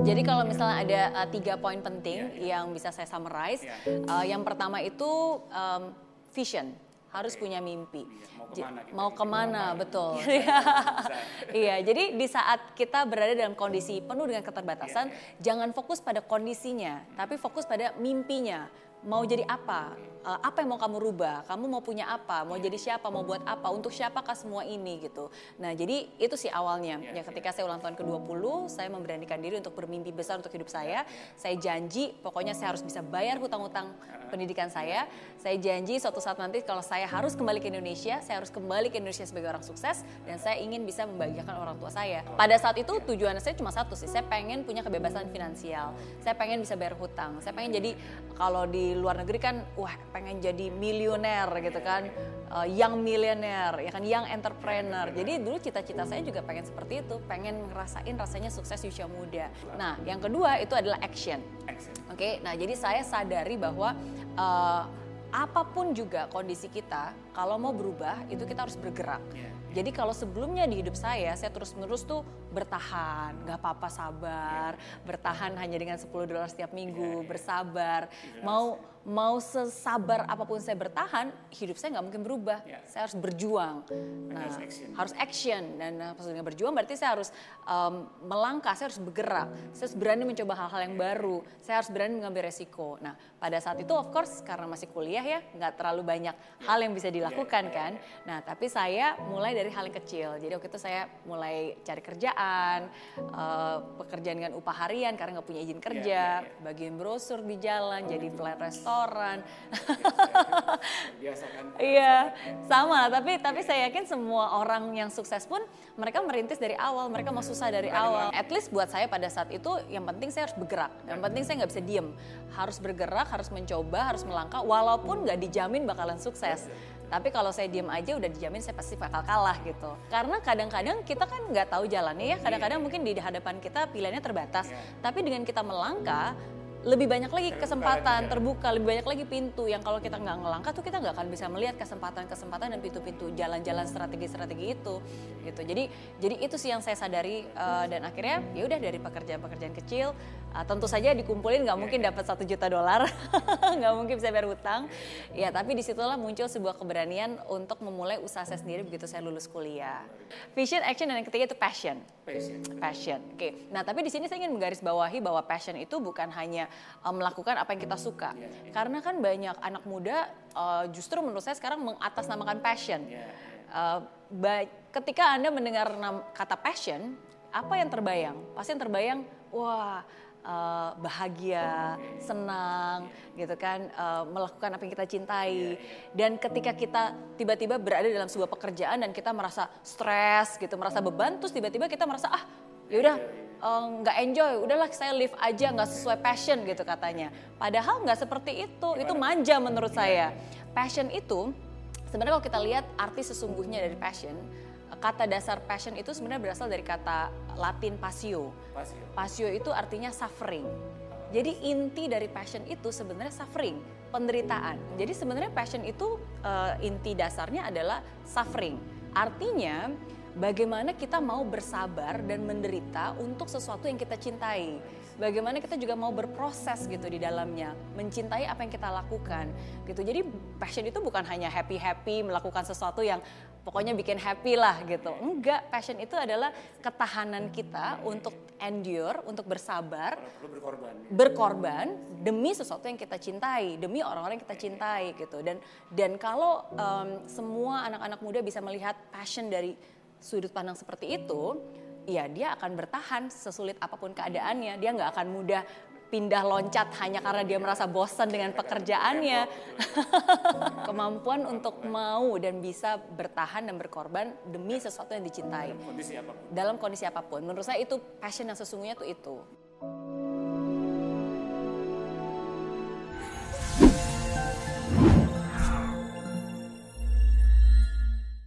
Jadi kalau misalnya ada uh, tiga poin penting yang bisa saya summarize, uh, yang pertama itu um, vision harus punya mimpi. Iya, mau ke mana kita ini, ke mana, mau betul. Bisa. Iya, jadi di saat kita berada dalam kondisi penuh dengan keterbatasan, Iya, jangan fokus pada kondisinya, tapi fokus pada mimpinya. Mau jadi apa? Eh, apa yang mau kamu rubah? Kamu mau punya apa? Mau jadi siapa? Mau buat apa? Untuk siapakah semua ini gitu. Nah, jadi itu sih awalnya. Iya, Ya ketika saya ulang tahun ke-20, saya memberanikan diri untuk bermimpi besar untuk hidup saya. Saya janji pokoknya saya harus bisa bayar hutang-hutang pendidikan saya. Saya janji suatu saat nanti kalau saya harus kembali ke Indonesia, saya harus kembali ke Indonesia sebagai orang sukses dan saya ingin bisa membahagiakan orang tua saya. Pada saat itu tujuan saya cuma satu sih, saya pengen punya kebebasan finansial. Saya pengen bisa bayar hutang. Saya pengen jadi kalau di luar negeri kan wah pengen jadi miliuner gitu kan. Uh, young millionaire, ya kan young entrepreneur. Jadi dulu cita-cita saya juga pengen seperti itu, pengen ngerasain rasanya sukses usia muda. Nah, yang kedua itu adalah action. Oke, nah jadi saya sadari bahwa eh, apa pun juga kondisi kita, kalau mau berubah itu kita harus bergerak. Iya. Jadi kalau sebelumnya di hidup saya, saya terus-menerus tuh bertahan, nggak apa-apa sabar, bertahan hanya dengan 10 dolar setiap minggu, bersabar, mau mau sesabar apa pun saya bertahan, hidup saya nggak mungkin berubah. Iya. Saya harus berjuang. Nah, harus action. harus action dan maksudnya berjuang berarti saya harus um, melangkah, saya harus bergerak, saya harus berani mencoba hal-hal yang baru, saya harus berani mengambil resiko. Nah pada saat itu of course karena masih kuliah ya nggak terlalu banyak hal yang bisa dilakukan kan. Nah tapi saya mulai dari hal yang kecil. Jadi waktu itu saya mulai cari kerjaan, uh, pekerjaan dengan upah harian karena nggak punya izin kerja, bagian brosur di jalan, jadi pelayan restoran. Biasa kan. Iya, sama. Tapi tapi saya yakin semua orang yang sukses pun mereka merintis dari awal, mereka mau susah dari awal. At least buat saya pada saat itu yang penting saya harus bergerak. Yang penting saya nggak bisa diem, harus bergerak, harus mencoba, harus melangkah. Walaupun nggak dijamin bakalan sukses. Tapi kalau saya diem aja udah dijamin saya pasti bakal kalah gitu. Karena kadang-kadang kita kan nggak tahu jalannya ya. Kadang-kadang mungkin di hadapan kita pilihannya terbatas. Tapi dengan kita melangkah, lebih banyak lagi kesempatan terbuka, lebih banyak lagi pintu yang kalau kita nggak ngelangkah tuh kita nggak akan bisa melihat kesempatan-kesempatan dan pintu-pintu jalan-jalan strategi-strategi itu gitu. Jadi jadi itu sih yang saya sadari uh, dan akhirnya ya udah dari pekerjaan-pekerjaan kecil uh, tentu saja dikumpulin nggak mungkin dapat satu juta dolar, nggak mungkin bisa bayar hutang. Ya tapi di situlah muncul sebuah keberanian untuk memulai usaha saya sendiri begitu saya lulus kuliah. Vision, action dan yang ketiga itu passion Passion. passion. Oke. Nah, tapi di sini saya ingin menggarisbawahi bahwa passion itu bukan hanya uh, melakukan apa yang kita suka. Karena kan banyak anak muda uh, justru menurut saya sekarang mengatasnamakan passion. Uh, ba- ketika Anda mendengar kata passion, apa yang terbayang? Pasti yang terbayang, wah uh, bahagia, senang, gitu kan, uh, melakukan apa yang kita cintai. Dan ketika kita tiba-tiba berada dalam sebuah pekerjaan dan kita merasa stres, gitu, merasa beban, terus tiba-tiba kita merasa ah, yaudah eh, nggak enjoy, udahlah saya live aja nggak sesuai passion gitu katanya. Padahal nggak seperti itu, itu manja menurut saya. Passion itu sebenarnya kalau kita lihat arti sesungguhnya dari passion, kata dasar passion itu sebenarnya berasal dari kata Latin pasio. Pasio. Pasio itu artinya suffering. Jadi inti dari passion itu sebenarnya suffering, penderitaan. Jadi sebenarnya passion itu eh, inti dasarnya adalah suffering. Artinya bagaimana kita mau bersabar dan menderita untuk sesuatu yang kita cintai. Bagaimana kita juga mau berproses gitu di dalamnya, mencintai apa yang kita lakukan gitu. Jadi passion itu bukan hanya happy-happy melakukan sesuatu yang pokoknya bikin happy lah gitu. Enggak, passion itu adalah ketahanan kita untuk endure, untuk bersabar, Kalau perlu berkorban. berkorban demi sesuatu yang kita cintai, demi orang-orang yang kita cintai gitu. Dan dan kalau em, semua anak-anak muda bisa melihat passion dari sudut pandang seperti itu, ya dia akan bertahan sesulit apa pun keadaannya. Dia nggak akan mudah pindah loncat hanya karena dia merasa bosan dengan pekerjaannya. Kemampuan untuk mau dan bisa bertahan dan berkorban demi sesuatu yang dicintai Kondisi apa pun. dalam kondisi apa pun. Menurut saya itu passion yang sesungguhnya tuh itu.